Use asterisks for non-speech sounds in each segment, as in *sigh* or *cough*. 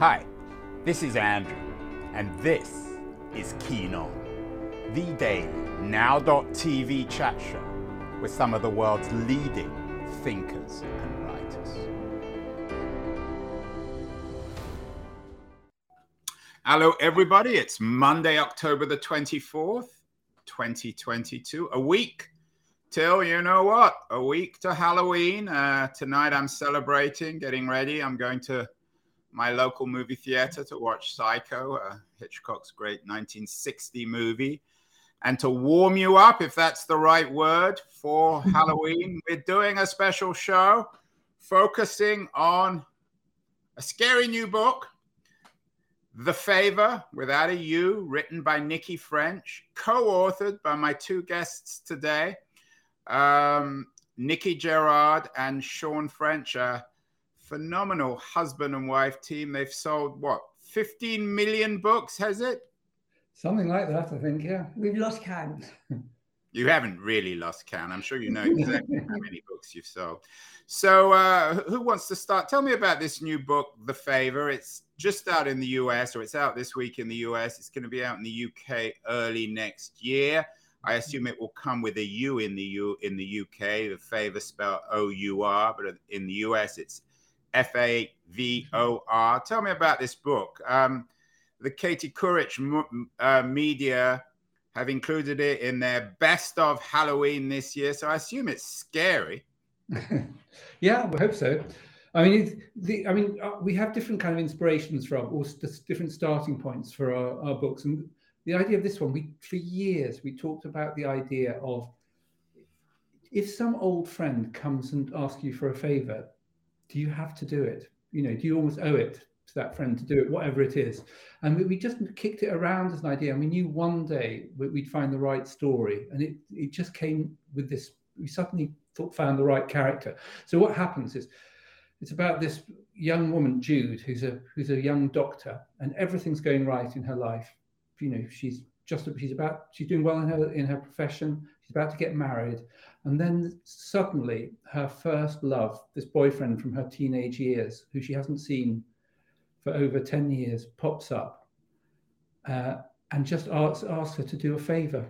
Hi, this is Andrew, and this is Keen On, the daily now.tv chat show with some of the world's leading thinkers and writers. Hello, everybody. It's Monday, October the 24th, 2022. A week till you know what? A week to Halloween. Uh, tonight I'm celebrating, getting ready. I'm going to my local movie theater to watch Psycho, uh, Hitchcock's great 1960 movie. And to warm you up, if that's the right word, for *laughs* Halloween, we're doing a special show focusing on a scary new book, The Favor Without a U, written by Nicci French, co authored by my two guests today, um, Nicci Gerrard and Sean French. Uh, phenomenal husband and wife team. They've sold what 15 million books, has it? Something like that, I think. Yeah, we've lost count. You haven't really lost count. I'm sure you know *laughs* exactly how many books you've sold. So, uh, who wants to start? Tell me about this new book, The Favor. It's just out in the US, or it's out this week in the US. It's going to be out in the UK early next year. I assume it will come with a U in the U in the UK. The favor spelled O U R, but in the US it's F A V O R. Tell me about this book. Um, the Katie Couric uh, media have included it in their best of Halloween this year, so I assume it's scary. *laughs* yeah, I hope so. I mean, the, I mean, uh, we have different kind of inspirations from, or different starting points for our, our books, and the idea of this one, we for years we talked about the idea of if some old friend comes and asks you for a favor, do you have to do it? You know, do you almost owe it to that friend to do it, whatever it is? And we, we just kicked it around as an idea, and we knew one day we'd find the right story, and it it just came with this. We suddenly thought, found the right character. So what happens is, it's about this young woman, Jude, who's a who's a young doctor, and everything's going right in her life. You know, she's just she's about she's doing well in her in her profession. She's about to get married, and then suddenly, her first love, this boyfriend from her teenage years, who she hasn't seen for over 10 years, pops up uh, and just asks, asks her to do a favor.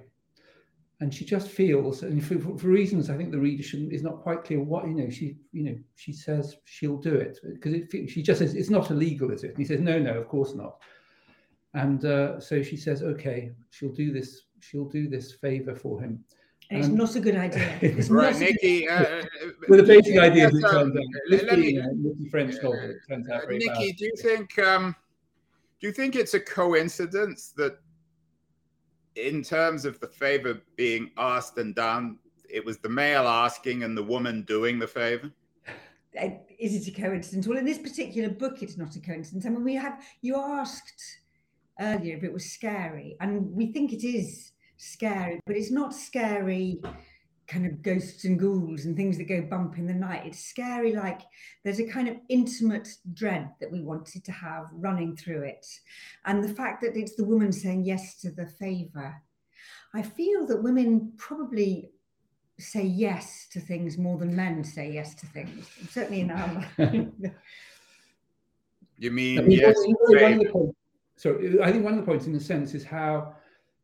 And she just feels, and for, for reasons I think the reader should, is not quite clear what, you know, she, you know, she says she'll do it because she just says, it's not illegal, is it? And he says, no, no, of course not. And uh, so she says, okay, she'll do this, she'll do this favor for him. And it's um, not a good idea. *laughs* It's right, Nicci. Uh, uh well, the basic idea is it turns out. Let me, Nicci French novel. It turns out very Nicci, bad. do you think? Um, do you think it's a coincidence that, in terms of the favor being asked and done, it was the male asking and the woman doing the favor? Uh, is it a coincidence? Well, in this particular book, it's not a coincidence. I mean, we have you asked earlier if it was scary, and we think it is scary, but it's not scary kind of ghosts and ghouls and things that go bump in the night. It's scary, like there's a kind of intimate dread that we wanted to have running through it. And the fact that it's the woman saying yes to the favor. I feel that women probably say yes to things more than men say yes to things. Certainly in our. *laughs* you mean, I mean yes? so I think one of the points, in a sense, is how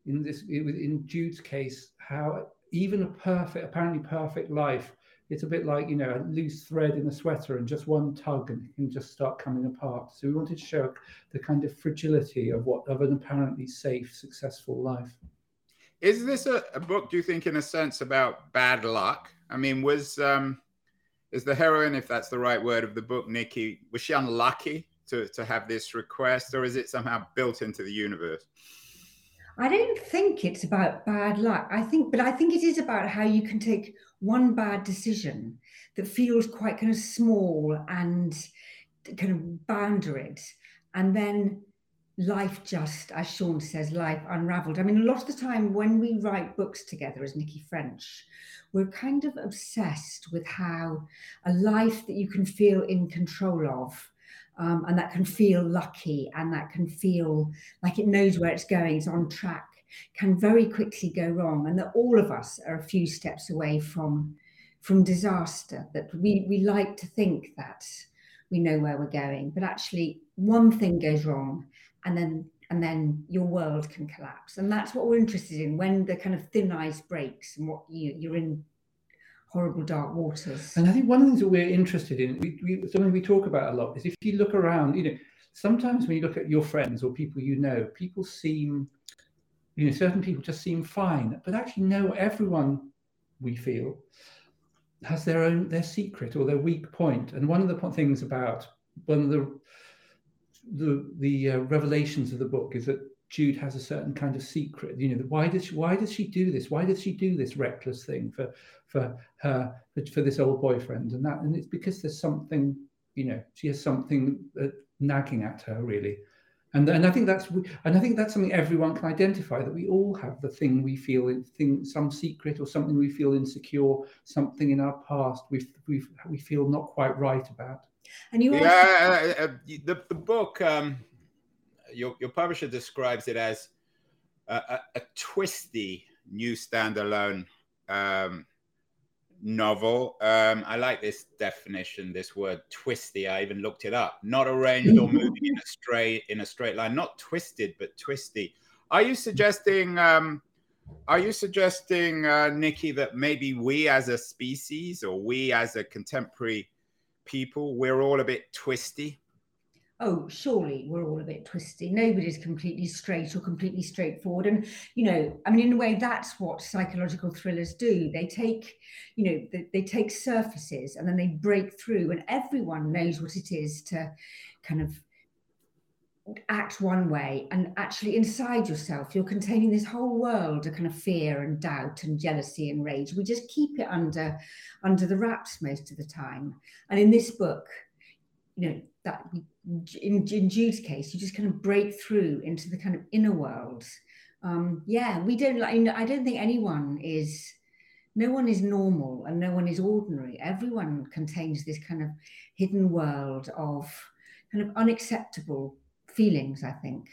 in this in Jude's case, how even a perfect, apparently perfect life, it's a bit like you know a loose thread in a sweater, and just one tug and it can just start coming apart. So we wanted to show the kind of fragility of what of an apparently safe, successful life. Is this a, a book? Do you think, in a sense, about bad luck? I mean, was um, is the heroine, if that's the right word of the book, Nicci, was she unlucky to to have this request, or is it somehow built into the universe? I don't think it's about bad luck. I think, but I think it is about how you can take one bad decision that feels quite kind of small and kind of boundaried, and then life just, as Sean says, life unraveled. I mean, a lot of the time when we write books together as Nicci French, we're kind of obsessed with how a life that you can feel in control of um, and that can feel lucky and that can feel like it knows where it's going, it's on track, can very quickly go wrong, and that all of us are a few steps away from from disaster. That we we like to think that we know where we're going, but actually one thing goes wrong and then and then your world can collapse and that's what we're interested in when the kind of thin ice breaks and what you you're in horrible dark waters. And i think one of the things that we're interested in we, we, something we talk about a lot is if you look around you know sometimes when you look at your friends or people you know people seem you know certain people just seem fine but actually no everyone we feel has their own their secret or their weak point. And one of the things about one of the the the uh, revelations of the book is that Jude has a certain kind of secret. You know, why does she, why does she do this? Why does she do this reckless thing for for her for this old boyfriend? And that and it's because there's something. You know, she has something uh, nagging at her really. And, and I think that's and I think that's something everyone can identify that we all have the thing we feel thing some secret or something we feel insecure something in our past we we we feel not quite right about. And you yeah, uh, uh, the the book um, your your publisher describes it as a, a, a twisty new standalone um, novel. Um, I like this definition, this word twisty. I even looked it up. Not arranged or *laughs* moving in a straight in a straight line. Not twisted, but twisty. Are you suggesting? Um, are you suggesting, uh, Nicci, that maybe we as a species or we as a contemporary people, we're all a bit twisty? Oh, surely we're all a bit twisty. Nobody's completely straight or completely straightforward. And, you know, I mean, in a way, that's what psychological thrillers do. They take, you know, they, they take surfaces and then they break through, and everyone knows what it is to kind of act one way and actually inside yourself you're containing this whole world of kind of fear and doubt and jealousy and rage we just keep it under under the wraps most of the time and in this book you know that in, in Jude's case, you just kind of break through into the kind of inner world. Um, yeah, we don't like. I don't think anyone is. No one is normal and no one is ordinary. Everyone contains this kind of hidden world of kind of unacceptable feelings. I think.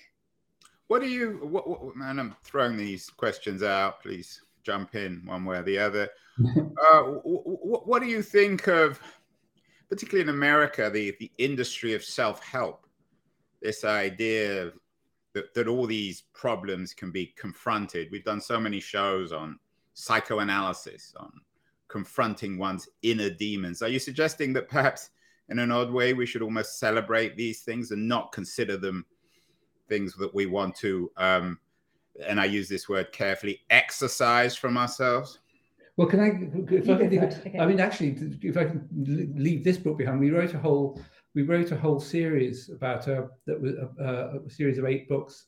What do you? What, what, and I'm throwing these questions out. Please jump in one way or the other. *laughs* uh, what, what do you think of? Particularly in America, the, the industry of self help, this idea that, that all these problems can be confronted. We've done so many shows on psychoanalysis, on confronting one's inner demons. Are you suggesting that perhaps in an odd way we should almost celebrate these things and not consider them things that we want to, um, and I use this word carefully, exercise from ourselves? Well, can I? If I, okay. I mean, actually, if I can leave this book behind, we wrote a whole we wrote a whole series about a that was a, a series of eight books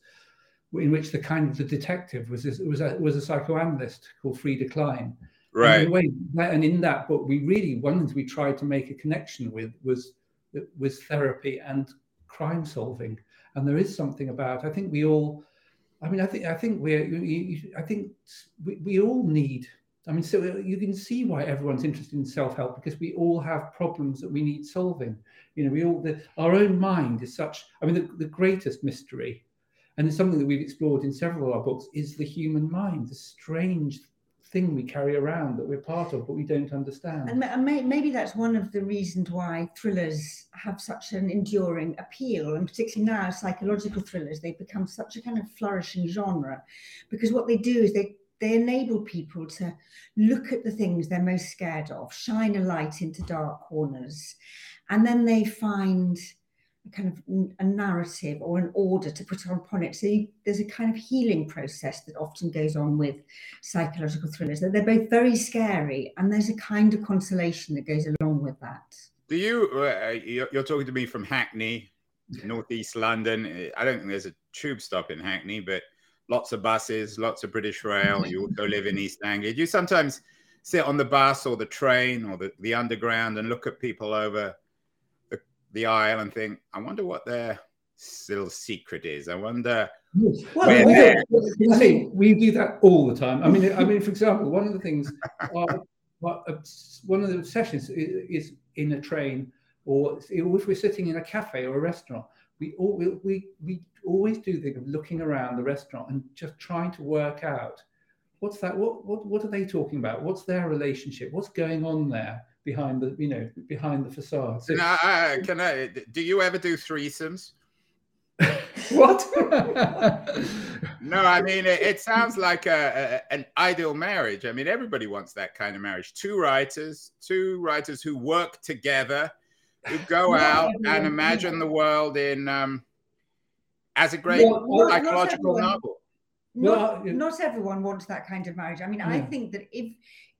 in which the kind of the detective was this, was a was a psychoanalyst called Frieda Klein. Right. And, way, and in that book, we really one thing we tried to make a connection with was was therapy and crime solving. And there is something about I think we all. I mean, I think I think we're. I think we, we all need I mean, so uh, you can see why everyone's interested in self-help because we all have problems that we need solving. You know, we all the, our own mind is such. I mean, the, the greatest mystery, and it's something that we've explored in several of our books, is the human mind, the strange thing we carry around that we're part of, but we don't understand. And, and may, maybe that's one of the reasons why thrillers have such an enduring appeal, and particularly now psychological thrillers, they've become such a kind of flourishing genre, because what they do is they they enable people to look at the things they're most scared of, shine a light into dark corners, and then they find a kind of a narrative or an order to put upon it. So you, there's a kind of healing process that often goes on with psychological thrillers. That they're both very scary, and there's a kind of consolation that goes along with that. Do you? Uh, you're talking to me from Hackney, northeast London. I don't think there's a tube stop in Hackney, but lots of buses, lots of British Rail. You also live in East Anglia. Do you sometimes sit on the bus or the train or the, the underground and look at people over the, the aisle and think, I wonder what their little secret is. I wonder. Well, we, I mean, we do that all the time. I mean, I mean, for example, one of the things, uh, *laughs* one of the sessions is in a train, or if we're sitting in a cafe or a restaurant, we all we, we, we always do think of looking around the restaurant and just trying to work out what's that what what what are they talking about what's their relationship what's going on there behind the you know behind the facade so, can I do you ever do threesomes *laughs* what? no, I mean it, it sounds like a, a, an ideal marriage. I mean, everybody wants that kind of marriage. Two writers, two writers who work together, who go out and imagine the world in um, as a great well, psychological novel. Not, well, not everyone wants that kind of marriage. I mean, yeah. I think that if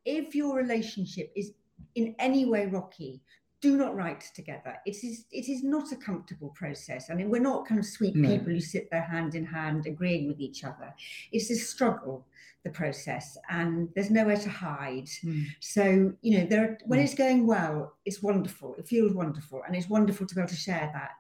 if your relationship is in any way rocky, do not write together. It is it is not a comfortable process. I mean, we're not kind of sweet no. people who sit there hand in hand agreeing with each other. It's a struggle, the process, and there's nowhere to hide. Mm. So you know, there are, when mm. it's going well, it's wonderful. It feels wonderful, and it's wonderful to be able to share that.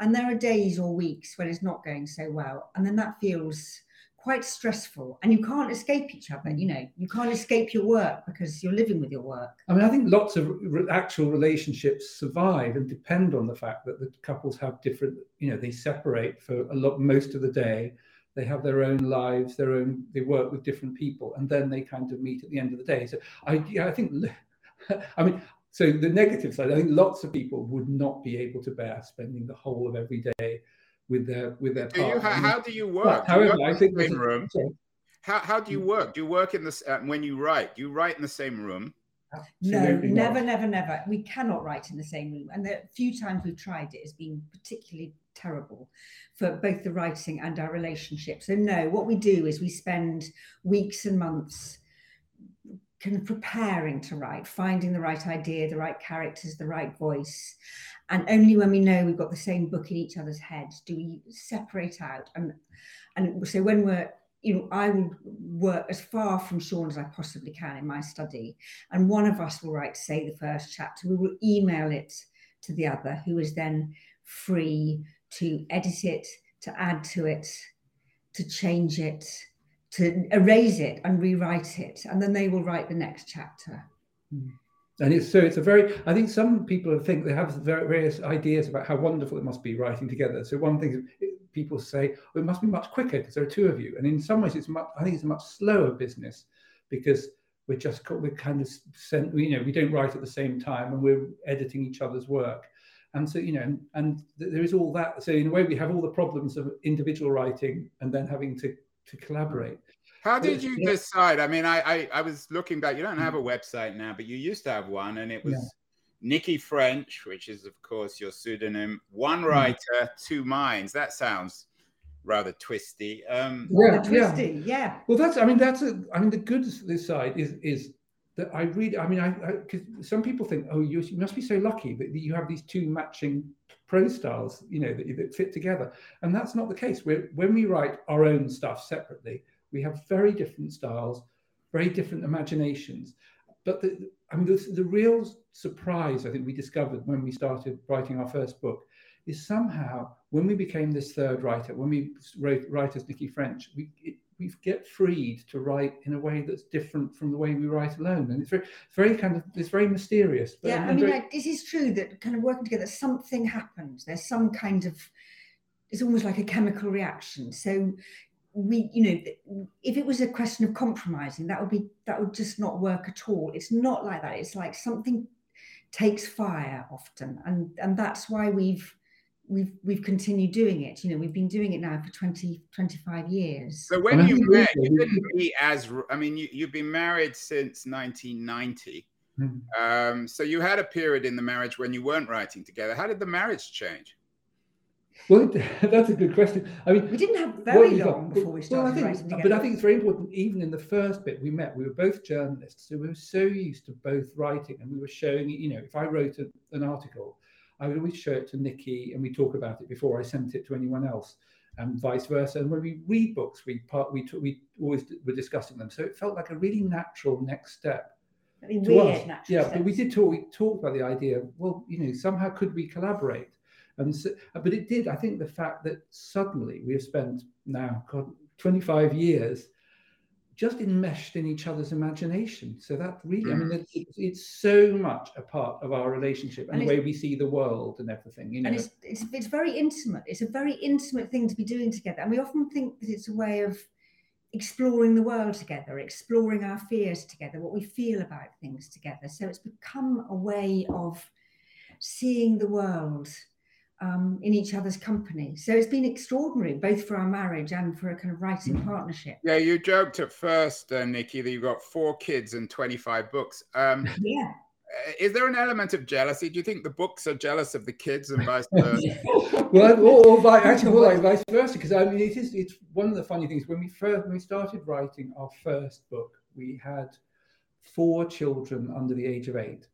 And there are days or weeks when it's not going so well, and then that feels quite stressful and you can't escape each other you know you can't escape your work because you're living with your work. I mean i think lots of re- actual relationships survive and depend on the fact that the couples have different you know they separate for a lot most of the day. They have their own lives their own they work with different people and then they kind of meet at the end of the day. So i yeah, i think *laughs* i mean so the negative side i think lots of people would not be able to bear spending the whole of every day with their with their do you, how, how, do you work? however, you work I think the same room. How, how do you work? Do you work in this uh, when you write? Do you write in the same room? No, never, never, never. We cannot write in the same room. And the few times we've tried it has been particularly terrible for both the writing and our relationship. So, no, what we do is we spend weeks and months kind of preparing to write, finding the right idea, the right characters, the right voice. And only when we know we've got the same book in each other's heads do we separate out. And and so when we're you know, I will work as far from Sean as I possibly can in my study. And one of us will write, say, the first chapter. We will email it to the other, who is then free to edit it, to add to it, to change it, to erase it and rewrite it, and then they will write the next chapter. Hmm. And it's so it's a very. I think some people think they have various ideas about how wonderful it must be writing together. So one thing people say, oh, it must be much quicker because there are two of you, and in some ways it's much. I think it's a much slower business because we're just we're kind of sent. You know, we don't write at the same time, and we're editing each other's work and so you know and, and, there is all that so in a way we have all the problems of individual writing and then having to to collaborate. How did you yeah. decide? I mean, I, I, I was looking back. You don't have a mm. website now, but you used to have one, and it was yeah. Nicci French, which is of course your pseudonym. One mm. writer, mm. two minds. That sounds rather twisty. Um, yeah, twisty. Yeah. yeah. Well, that's. I mean, that's. A, I mean, the good this side is is that I read. I mean, I because some people think, oh, you, must be so lucky that you have these two matching prose styles, you know, that, that fit together. And that's not the case. We're, when we write our own stuff separately, we have very different styles, very different imaginations. But the, I mean, the, the real surprise I think we discovered when we started writing our first book is somehow when we became this third writer, when we wrote write as Nicci French, we it, we get freed to write in a way that's different from the way we write alone, and it's very, very kind of, it's very mysterious. But yeah, I mean, very... like, it is true that kind of working together, something happens. There's some kind of, it's almost like a chemical reaction. So we, you know, if it was a question of compromising, that would be that would just not work at all. It's not like that. It's like something takes fire often, and and that's why we've we've we've continued doing it. You know, we've been doing it now for 20, 25 years. So when you met, you didn't be as I mean, you, you've been married since 1990. Mm-hmm. Um, so you had a period in the marriage when you weren't writing together. How did the marriage change? Well, *laughs* that's a good question. I mean, we didn't have very long before we started well, I think, writing together. But I think it's very important. Even in the first bit we met, we were both journalists, so we were so used to both writing, and we were showing. You know, if I wrote a, an article, I would always show it to Nicci and we talk about it before I sent it to anyone else, and vice versa. And when we read books, we part we we always were discussing them, so it felt like a really natural next step. I mean, to us. yeah, but we did talk. We talked about the idea. Of, well, you know, somehow could we collaborate? And so, but it did. I think the fact that suddenly we have spent now God, 25 years just enmeshed in each other's imagination. So that really, I mean, mm. it's, it's so much a part of our relationship and, and the way we see the world and everything. You know, and it's, it's it's very intimate. It's a very intimate thing to be doing together, and we often think that it's a way of exploring the world together, exploring our fears together, what we feel about things together. So it's become a way of seeing the world um, in each other's company. So it's been extraordinary, both for our marriage and for a kind of writing mm. partnership. Yeah, you joked at first, uh, Nicci, that you've got four kids and 25 books. Um, *laughs* yeah. Uh, is there an element of jealousy? Do you think the books are jealous of the kids and vice *laughs* versa? *laughs* well, or, or by, actually, like vice versa, because I mean, it is it's one of the funny things when we first when we started writing our first book, we had four children under the age of eight,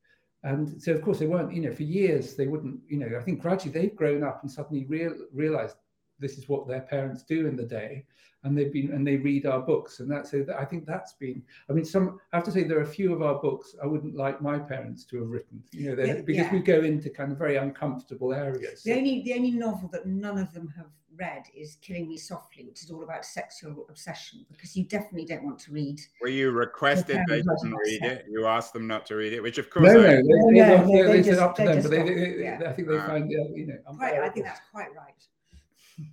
and so, of course, they weren't, you know, for years, they wouldn't, you know, I think gradually they've grown up and suddenly real, realized this is what their parents do in the day. And they've been, and they read our books. And that's, so I think that's been, I mean, some, I have to say, there are a few of our books I wouldn't like my parents to have written, you know, yeah, because yeah. we go into kind of very uncomfortable areas. The only, the only novel that none of them have read is Killing Me Softly, which is all about sexual obsession, because you definitely don't want to read. Well, you requested they didn't read it. You asked them not to read it, which of course. No, no, they, no, no, no, they, they, up to them, but they, they, yeah. I think they uh, find, you know, right, I think that's quite right.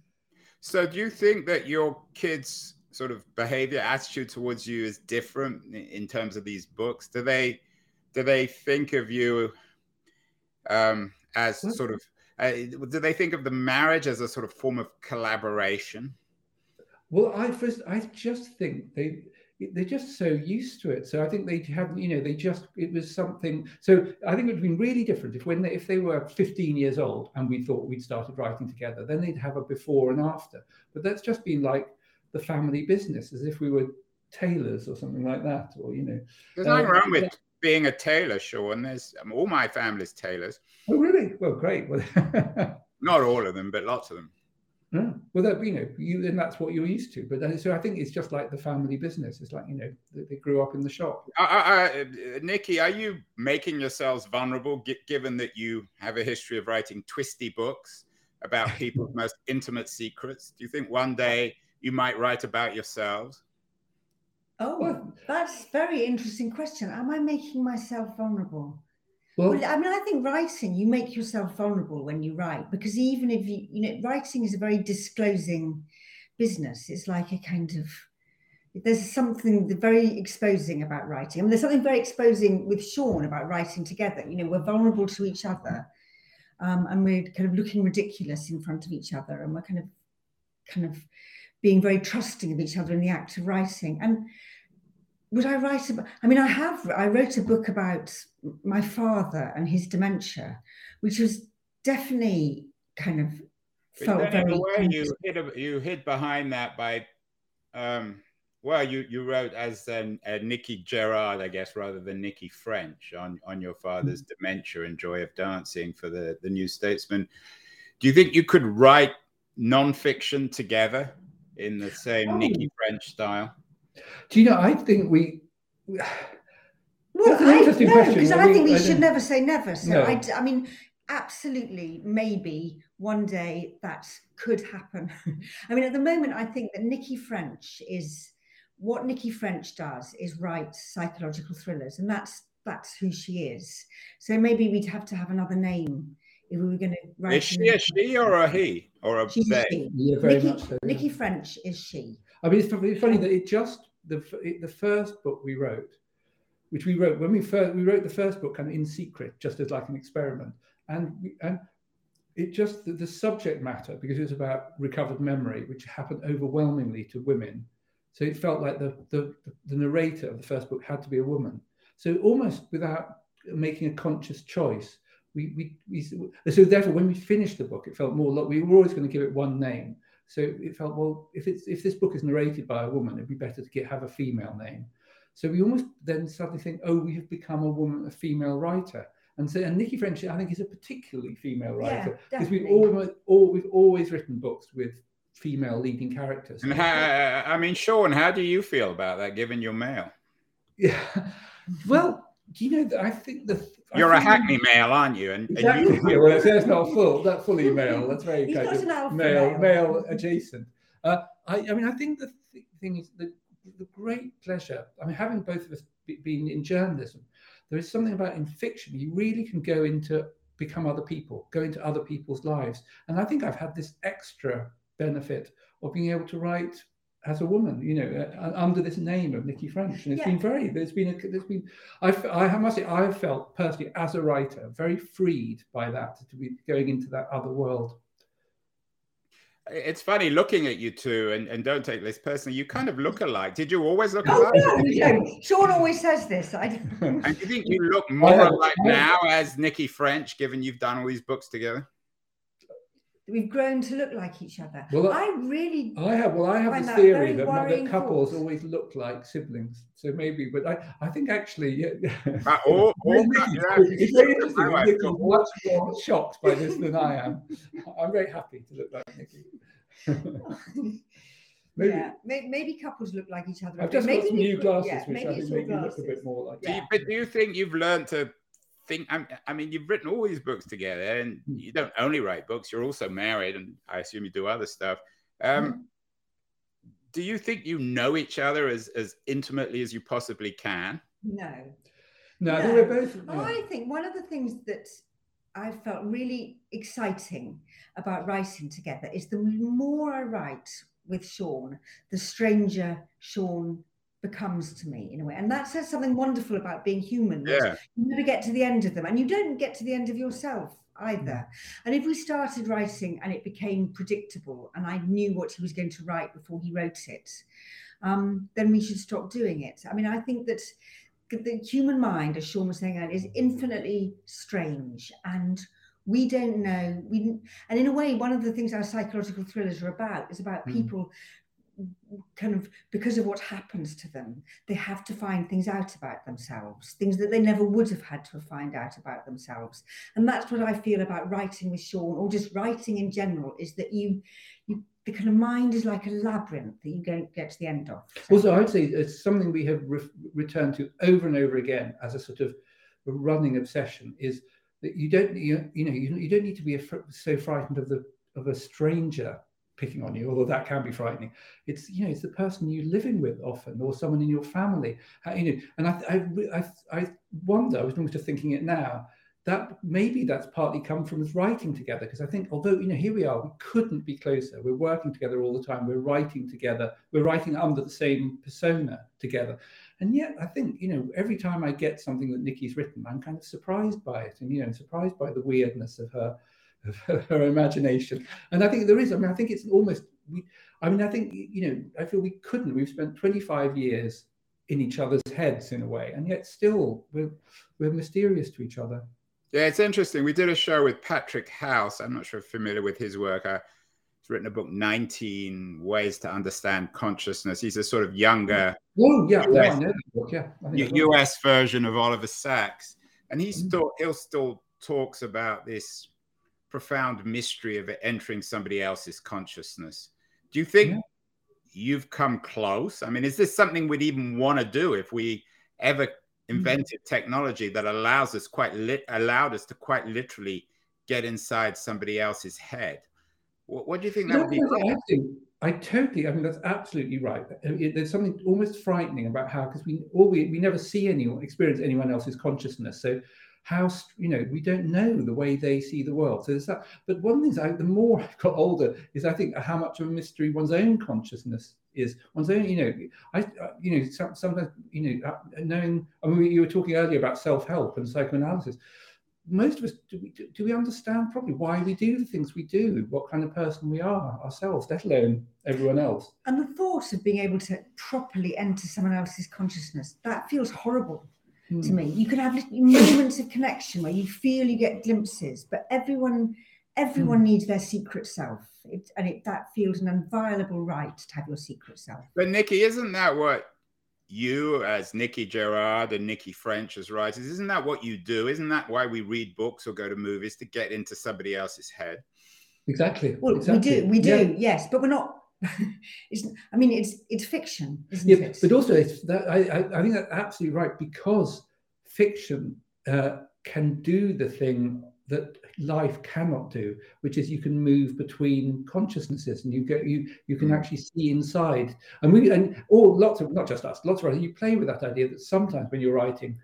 So, do you think that your kids' sort of behavior, attitude towards you is different in terms of these books? Do they, do they think of you um, as sort of uh, do they think of the marriage as a sort of form of collaboration? Well, I first, I just think they they're just so used to it. So I think they have, you know, they just it was something. So I think it would have been really different if when they, if they were 15 years old and we thought we'd started writing together, then they'd have a before and after. But that's just been like the family business, as if we were tailors or something like that, or you know. There's nothing uh, wrong with being a tailor, Sean. There's um, all my family's tailors. Oh, really? Well, great. Well, *laughs* not all of them, but lots of them. Yeah. Well, that you know, you then that's what you're used to. But then, so I think it's just like the family business. It's like you know, they, they grew up in the shop. Uh, uh, Nikki, are you making yourselves vulnerable, given that you have a history of writing twisty books about people's *laughs* most intimate secrets? Do you think one day you might write about yourselves? Oh, well, that's very interesting question. Am I making myself vulnerable? Well, well, I mean, I think writing, you make yourself vulnerable when you write because even if you, you know, writing is a very disclosing business. It's like a kind of, there's something very exposing about writing. I mean, there's something very exposing with Sean about writing together. You know, we're vulnerable to each other um, and we're kind of looking ridiculous in front of each other and we're kind of, kind of being very trusting of each other in the act of writing. And would I write about? I mean, I have. I wrote a book about my father and his dementia, which was definitely kind of felt very. In way, you hid you hid behind that by, um, well, you you wrote as um, uh, Nicci Gerrard, I guess, rather than Nicci French on on your father's mm-hmm. dementia and joy of dancing for the the New Statesman. Do you think you could write nonfiction together in the same oh. Nicci French style? Do you know? I think we. Well, That's an I, interesting no, question. Because I, think we I should never say never. So no. I, I mean, absolutely, maybe one day that could happen. *laughs* I mean, at the moment, I think that Nicci French is what Nicci French does is write psychological thrillers, and that's that's who she is. So maybe we'd have to have another name if we were going to write. Is she a she or a he or a She's they? She. Yeah, very Nicci, much so. Yeah. Nicci French is she. I mean, it's funny that it just the it, the first book we wrote, which we wrote when we first we wrote the first book kind of in secret, just as like an experiment, and we, and it just the, the subject matter because it was about recovered memory, which happened overwhelmingly to women. So it felt like the, the the narrator of the first book had to be a woman. So almost without making a conscious choice, we, we, we, so therefore when we finished the book it felt more like we were always going to give it one name. So it felt well if it's if this book is narrated by a woman it'd be better to get have a female name. So we almost then suddenly think oh we have become a woman a female writer. And so and Nicci French I think is a particularly female writer because yeah, we've always all, we've always written books with female leading characters. And how, I mean Sean how do you feel about that given your male? Yeah *laughs* well do you know that I think the you're a hackney male, aren't you? And, exactly. and you, well, that's not full, that fully male. That's very kind of male, male adjacent. Uh, I, I, mean, I think the th- thing is the, the great pleasure. I mean, having both of us be, been in journalism, there is something about in fiction you really can go into become other people, go into other people's lives, and I think I've had this extra benefit of being able to write as a woman, you know, uh, under this name of Nicci French, and it's Yeah. been very. There's been a, there's been i i must say I've felt personally as a writer very freed by that to be going into that other world. It's funny looking at you two, and, and don't take this personally. You kind of look alike. Did you always look Oh, alike? no, you. Sean always says this. I don't. *laughs* And do you think you look more have- alike now as Nicci French, given you've done all these books together? We've grown to look like each other. Well, I really I have well, I have a this that theory that, that couples thought. always look like siblings. So maybe, but I, I think actually, yeah. *laughs* Uh, all, all, Maybe yeah. it's very interesting. My wife much more shocked by this than I am. *laughs* I'm very happy to look like Nicci. *laughs* maybe yeah, maybe couples look like each other. I've bit. just got maybe some new put- glasses, yeah, which I think it's make me look a bit more like. Do you, but do you think you've learned to think? I I mean, you've written all these books together, and Hmm. you don't only write books. You're also married, and I assume you do other stuff. Um, do you think you know each other as as intimately as you possibly can? No. No, No. we're both. yeah. I think one of the things that I felt really exciting about writing together is the more I write with Sean, the stranger Sean becomes to me in a way. And that says something wonderful about being human. Yeah, You never get to the end of them, and you don't get to the end of yourself either. And if we started writing and it became predictable, and I knew what he was going to write before he wrote it, um, then we should stop doing it. I mean, I think that the human mind, as Sean was saying earlier, is infinitely strange, and we don't know. We and in a way, one of the things our psychological thrillers are about is about Mm. people kind of because of what happens to them they have to find things out about themselves things that they never would have had to find out about themselves and that's what i feel about writing with sean or just writing in general is that you you the kind of mind is like a labyrinth that you don't get to the end of So- Also, I'd say it's something we have re- returned to over and over again as a sort of running obsession. Is that you don't you, you know you, you don't need to be af- so frightened of the of a stranger picking on you, although that can be frightening. It's you know it's the person you're living with often, or someone in your family. How, you know, and I, I I I wonder. I was almost just thinking it now. That maybe that's partly come from us writing together because I think although you know here we are we couldn't be closer we're working together all the time we're writing together we're writing under the same persona together and yet I think you know every time I get something that Nicci's written I'm kind of surprised by it and you know surprised by the weirdness of her her, imagination and I think there is I mean I think it's almost we I mean I think you know I feel we couldn't we've spent 25 years in each other's heads in a way and yet still we're we're mysterious to each other yeah, it's interesting. We did a show with Patrick House. I'm not sure if you're familiar with his work. Uh, he's written a book, 19 Ways to Understand Consciousness. He's a sort of younger oh yeah no, I know that book, yeah I think U- I've got it. US version of Oliver Sacks, and he Mm. still he'll still talks about this profound mystery of entering somebody else's consciousness. Do you think Yeah. you've come close? I mean, is this something we'd even want to do if we ever Mm. invented technology that allows us quite lit allowed us to quite literally get inside somebody else's head? What, what do you think that would be? No, I think I totally. I mean, that's absolutely right. It- There's something almost frightening about how because we all we, we never see anyone experience anyone else's consciousness. So how you know we don't know the way they see the world. So there's that. But one thing I, the more *laughs* I've got older, is I think how much of a mystery one's own consciousness is. One's own, you know, I, uh, you know, some, sometimes, you know, uh, knowing. I mean, you were talking earlier about self-help and psychoanalysis most of us do we, do we understand probably why we do the things we do what kind of person we are ourselves let alone everyone else and the thought of being able to properly enter someone else's consciousness that feels horrible to Hmm. me you can have moments of connection where you feel you get glimpses but everyone everyone needs their secret self it, and it, that feels an inviolable right to have your secret self But Nicci, isn't that what you, as Nicci Gerrard and Nicci French as writers, isn't that what you do? Isn't that why we read books or go to movies to get into somebody else's head? exactly well exactly. we do we do Yeah. yes but we're not it's *laughs* i mean it's it's fiction isn't Yeah, it but also it's that I, I, think that's absolutely right because fiction uh, can do the thing that life cannot do, which is you can move between consciousnesses and you get you you can actually see inside. And we and all lots of not just us, lots of us, you play with that idea that sometimes when you're writing,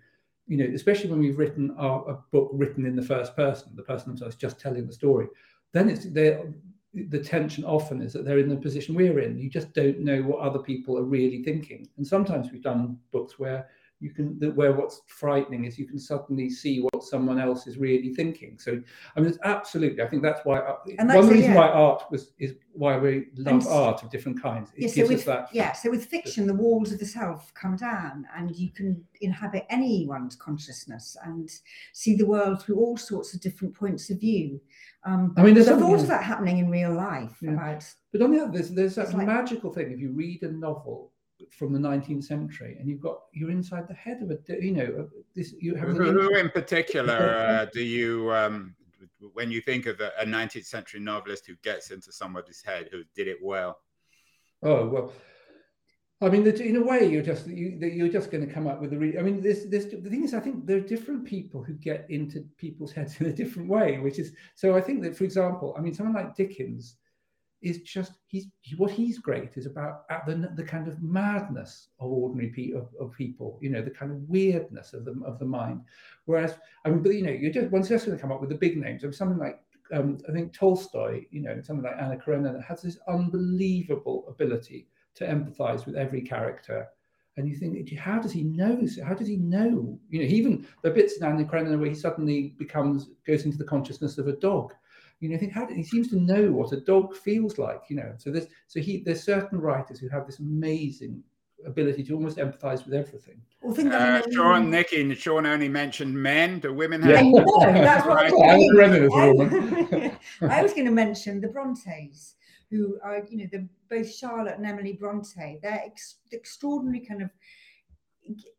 you know, especially when we've written our, a book written in the first person, the person themselves just telling the story, then it's there the tension often is that they're in the position we're in. You just don't know what other people are really thinking. And sometimes we've done books where you can where what's frightening is you can suddenly see what someone else is really thinking. So I mean, it's absolutely. I think that's why uh, and one reason yeah. why art was is why we love and, art of different kinds. It yeah, gives so with, that. Yeah. So with fiction, the walls of the self come down, and you can inhabit anyone's consciousness and see the world through all sorts of different points of view. Um, I mean, there's a thought of that happening in real life yeah. about. But on the other, there's there's that like, magical thing. If you read a novel from the 19th century, and you've got you're inside the head of a you know this you have who, who in particular *laughs* uh, do you um, when you think of a, a, 19th century novelist who gets into somebody's head who did it well? Oh well. I mean, in a way, you're just you, you're just going to come up with a. Re- I mean, this this the thing is, I think there are different people who get into people's heads *laughs* in a different way, which is so. I think that, for example, I mean, someone like Dickens, is just he's what he's great is about the, the kind of madness of ordinary pe- of, of, people you know the kind of weirdness of the of the mind. Whereas i mean but you know you're just just going to come up with the big names of something like um, i think tolstoy you know something like anna karenina has this unbelievable ability to empathize with every character. And you think how does he know how does he know? You know even the bits in anna karenina where he suddenly becomes goes into the consciousness of a dog you know, think how he seems to know what a dog feels like, you know. So there's so he there's certain writers who have this amazing ability to almost empathize with everything. Well, think uh, Sean, Nicci, and Sean only mentioned men. Do women have? Yeah. that's *laughs* what I, *laughs* I was going to mention the Brontes, who are, you know, the both Charlotte and Emily Bronte. They're ex- extraordinary kind of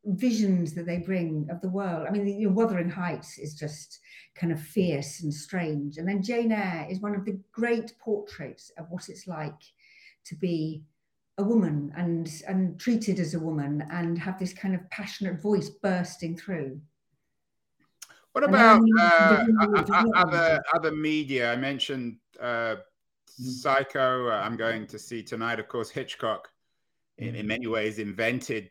visions that they bring of the world. I mean, you know, Wuthering Heights is just kind of fierce and strange. And then Jane Eyre is one of the great portraits of what it's like to be a woman and and treated as a woman and have this kind of passionate voice bursting through. What about uh, other other media? I mentioned uh, mm. Psycho. I'm going to see tonight. Of course, Hitchcock, in, in many ways, invented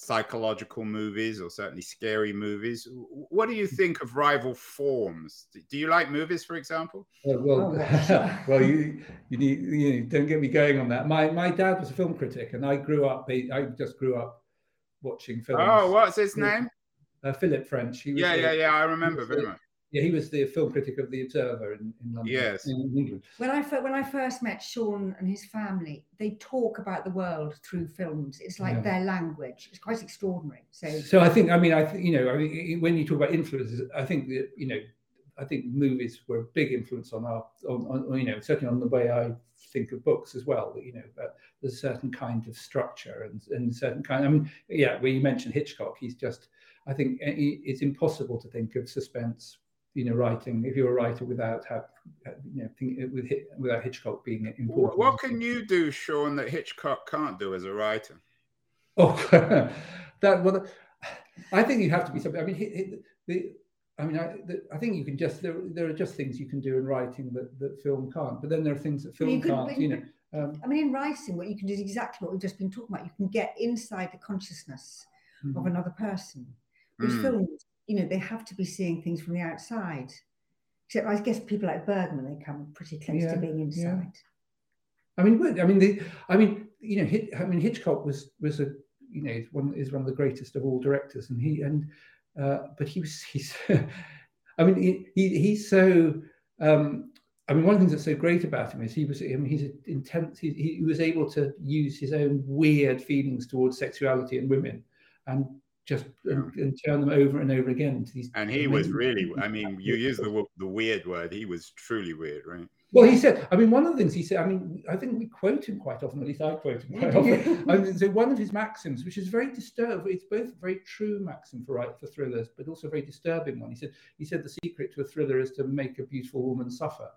psychological movies or certainly scary movies. What do you think of rival forms? Do you like movies, for example? Uh, well, oh, *laughs* well, you you need you know, don't get me going on that. My my dad was a film critic, and I grew up. I just grew up watching films. Oh, what's his name? Uh, Philip French. yeah, yeah, yeah. I remember very much yeah, he was the film critic of the Observer in, in London. Yes, in England. When I when I first met Sean and his family, they talk about the world through films. It's like yeah. their language. It's quite extraordinary. So, so I think I mean I think you know I mean, when you talk about influences, I think that you know I think movies were a big influence on our on, on you know certainly on the way I think of books as well. You know, but there's a certain kind of structure and and certain kind. I mean, yeah, where you mentioned Hitchcock, he's just I think eh, it's impossible to think of suspense you know writing if you're a writer without have you know think, with without Hitchcock being important. What can you do, Sean, that Hitchcock can't do as a writer? Oh, *laughs* that well, I think you have to be something. I mean, the, I mean, I, the, I think you can just there, there are just things you can do in writing that, that film can't. But then there are things that film you can't. you know. Um, I mean, in writing, what you can do is exactly what we've just been talking about. You can get inside the consciousness mm-hmm. of another person, which mm. films you know, they have to be seeing things from the outside. Except I guess people like Bergman, they come pretty close yeah, to being inside. Yeah. I mean, I mean, the, I mean, you know, I mean, Hitchcock was was a, you know, one is one of the greatest of all directors, and he and, uh, but he was *laughs* he's, I mean, he, he he's so. Um, I mean, one of the things that's so great about him is he was, I mean, he's intense. He, he was able to use his own weird feelings towards sexuality and women, and just and, and, turn them over and over again into these. And he was really, I mean, you use the the weird word. He was truly weird, right? Well, he said, I mean, one of the things he said, I mean, I think we quote him quite often, at least I quote him quite *laughs* often. I mean, so one of his maxims, which is very disturbing, it's both a very true maxim for right for thrillers, but also a very disturbing one. He said, he said the secret to a thriller is to make a beautiful woman suffer.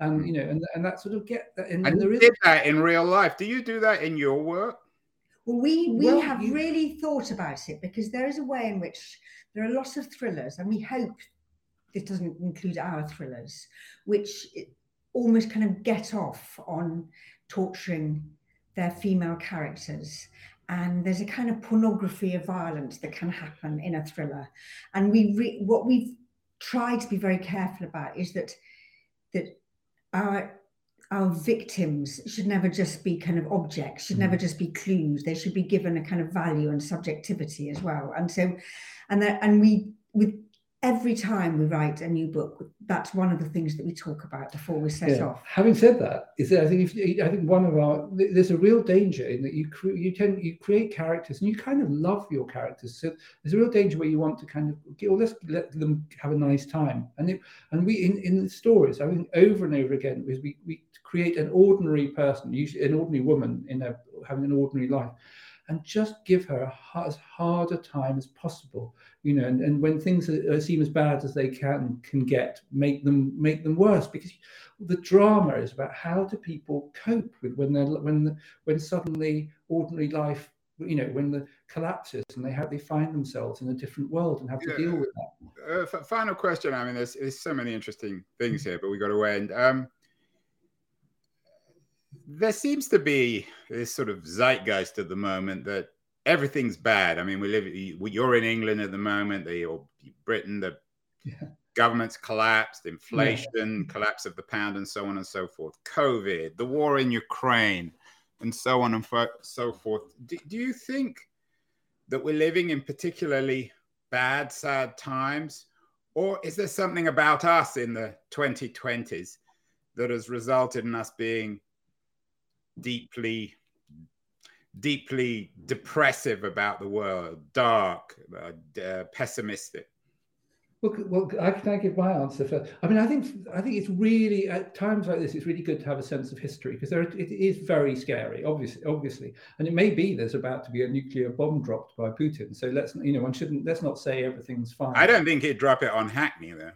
And hmm. you know, and, and that sort of get that. And, and there is did that in real life. Do you do that in your work? Well, we we well, have you... really thought about it because there is a way in which there are lots of thrillers, and we hope this doesn't include our thrillers, which almost kind of get off on torturing their female characters. And there's a kind of pornography of violence that can happen in a thriller. And we re- what we've tried to be very careful about is that that our our victims should never just be kind of objects, should mm. never just be clues. They should be given a kind of value and subjectivity as well. And so, and that, and we with every time we write a new book, that's one of the things that we talk about before we set yeah. off. Having said that, is that I think if, I think one of our there's a real danger in that you cre- you tend you create characters and you kind of love your characters. So there's a real danger where you want to kind of get, well, let's let them have a nice time. And it, and we in, in the stories, I think over and over again, is we we create an ordinary person, usually an ordinary woman in a having an ordinary life and just give her as hard a time as possible you know and, and when things are, seem as bad as they can can get make them make them worse. Because the drama is about how do people cope with when they're when when suddenly ordinary life you know when the collapses and they have they find themselves in a different world and have to deal with that. Uh, final question. I mean there's, there's so many interesting things here but we've got to end. Um, there seems to be this sort of zeitgeist at the moment that everything's bad. I mean, we live. You're in England at the moment. The or Britain, the yeah. government's collapsed, inflation, yeah. collapse of the pound, and so on and so forth. COVID, the war in Ukraine, and so on and so forth. Do, do you think that we're living in particularly bad, sad times, or is there something about us in the 2020s that has resulted in us being deeply deeply depressive about the world, dark, uh, uh, pessimistic? Well, well, I can I give my answer first. I mean, I think I think it's really at times like this, it's really good to have a sense of history because there it is very scary, obviously, obviously, and it may be there's about to be a nuclear bomb dropped by Putin. So let's you know one shouldn't let's not say everything's fine. I don't think he'd drop it on Hackney though.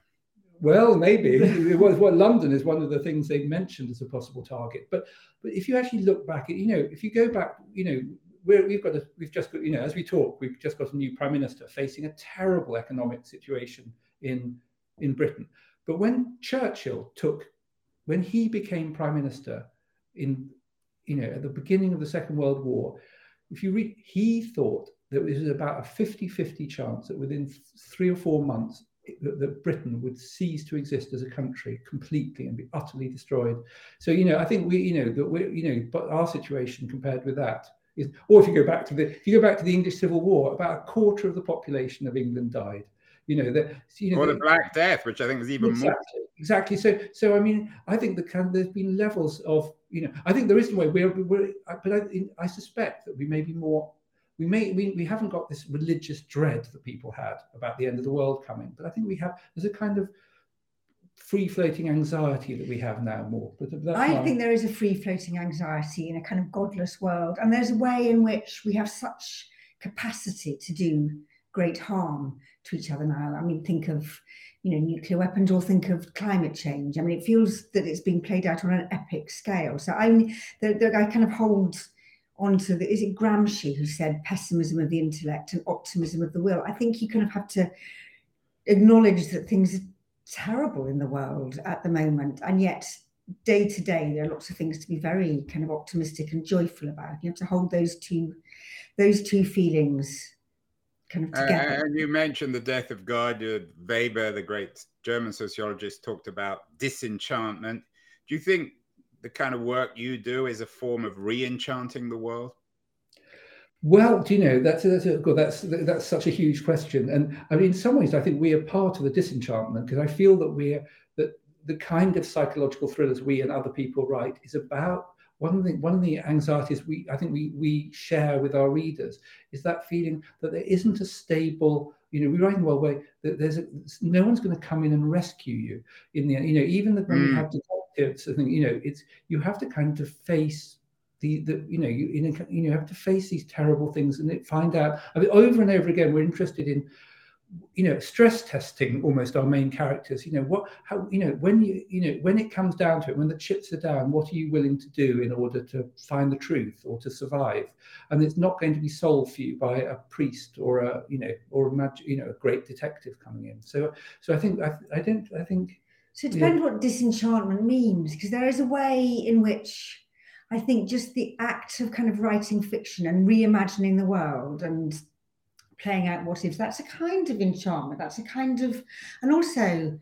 Well, maybe *laughs* it was what London is one of the things they've mentioned as a possible target. But but if you actually look back at you know if you go back you know we have got a, we've just got you know as we talk we've just got a new prime minister facing a terrible economic situation in in Britain. But when Churchill took when he became prime minister in you know at the beginning of the Second World War, if you read he thought that it was about a 50-50 chance that within three or four months that, that, Britain would cease to exist as a country completely and be utterly destroyed. So you know, I think we, you know, that we, you know, but our situation compared with that is, or if you go back to the, if you go back to the English Civil War, about a quarter of the population of England died. You know, the, you know, or the, the Black Death, which I think was even exactly, more. Exactly. So, so I mean, I think the kind there's been levels of, you know, I think there is a way we're, we're but I, I suspect that we may be more we may we, we haven't got this religious dread that people had about the end of the world coming but i think we have there's a kind of free floating anxiety that we have now more but i think there is a free floating anxiety in a kind of godless world and there's a way in which we have such capacity to do great harm to each other now. I mean think of you know nuclear weapons or think of climate change. I mean it feels that it's being played out on an epic scale. So i the, the, i kind of hold onto the is it Gramsci who said pessimism of the intellect and optimism of the will. I think you kind of have to acknowledge that things are terrible in the world at the moment, and yet day to day there are lots of things to be very kind of optimistic and joyful about. You have to hold those two those two feelings kind of together. Uh, and you mentioned the death of God. Weber, the great German sociologist, talked about disenchantment. Do you think the kind of work you do is a form of re-enchanting the world? Well, do you know that's that's a, that's that's such a huge question, and I mean, in some ways, I think we are part of the disenchantment because I feel that we're that the kind of psychological thrillers we and other people write is about one of the one of the anxieties we I think we we share with our readers is that feeling that there isn't a stable you know we write in the world way that there's a, no one's going to come in and rescue you in the you know even the, when mm. we have to it's I think you know it's you have to kind of face the, the you know you you know have to face these terrible things and it, find out I mean over and over again we're interested in you know stress testing almost our main characters. You know what how you know when you you know when it comes down to it when the chips are down what are you willing to do in order to find the truth or to survive? And it's not going to be solved for you by a priest or a you know or a magic you know a great detective coming in. So so i think i, I don't i think so it depends yeah. what disenchantment means, because there is a way in which I think just the act of kind of writing fiction and reimagining the world and playing out what ifs, that's a kind of enchantment. That's a kind of, and also,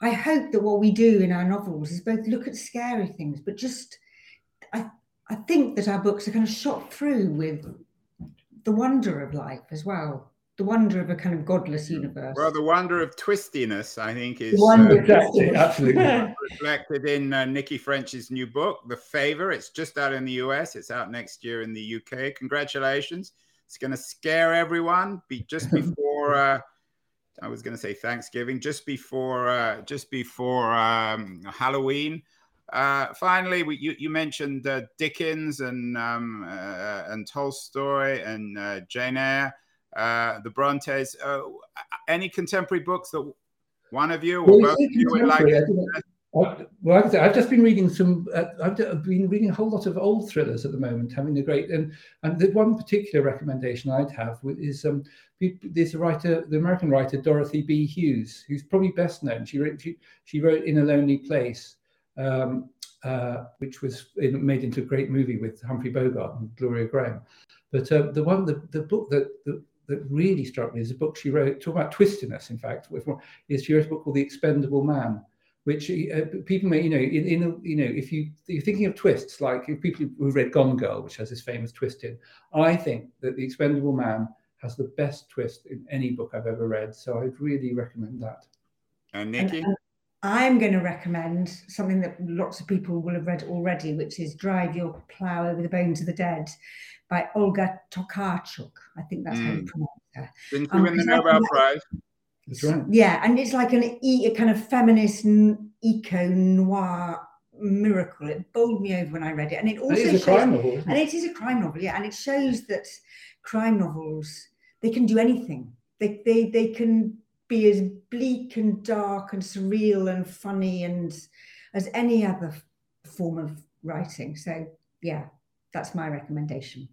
I hope that what we do in our novels is both look at scary things, but just I I think that our books are kind of shot through with the wonder of life as well. The wonder of a kind of godless universe. Well, the wonder of twistiness, I think, is uh, absolutely *laughs* reflected in uh, Nicci French's new book, The Favor. It's just out in the US. It's out next year in the UK. Congratulations! It's going to scare everyone. Be just *laughs* before. Uh, I was going to say Thanksgiving, just before uh, just before um, Halloween. Uh, finally, we, you, you mentioned uh, Dickens and um, uh, and Tolstoy and uh, Jane Eyre, uh, the Brontes. Uh, any contemporary books that one of you or well, both of you would like? well, I've just been reading some. I've been reading a whole lot of old thrillers at the moment, having a great and and the one particular recommendation I'd have is um, there's a writer, the American writer Dorothy B. Hughes, who's probably best known. She wrote she, she wrote In a Lonely Place um, uh, which was in, made into a great movie with Humphrey Bogart and Gloria Grahame. But uh, the one, the, the book that, that, that really struck me is a book she wrote, talk about twistiness, in fact, with, is she wrote a book called The Expendable Man, which uh, people may, you know, in, in you know, if you you're thinking of twists, like if people who've read Gone Girl, which has this famous twist in, I think that The Expendable Man has the best twist in any book I've ever read. So I'd really recommend that. And Nicci? And, I'm going to recommend something that lots of people will have read already, which is Drive Your Plough Over the Bones of the Dead by Olga Tokarczuk. I think that's mm. how you hmm. pronounce her. Didn't um, win the Nobel Prize. That's right. Yeah, and it's like an e- a kind of feminist eco noir miracle. It bowled me over when I read it, and it also it is shows, a crime novel, and it is a crime novel, yeah, and it shows that crime novels they can do anything. They they they can be as bleak and dark and surreal and funny and as any other form of writing. So yeah, that's my recommendation.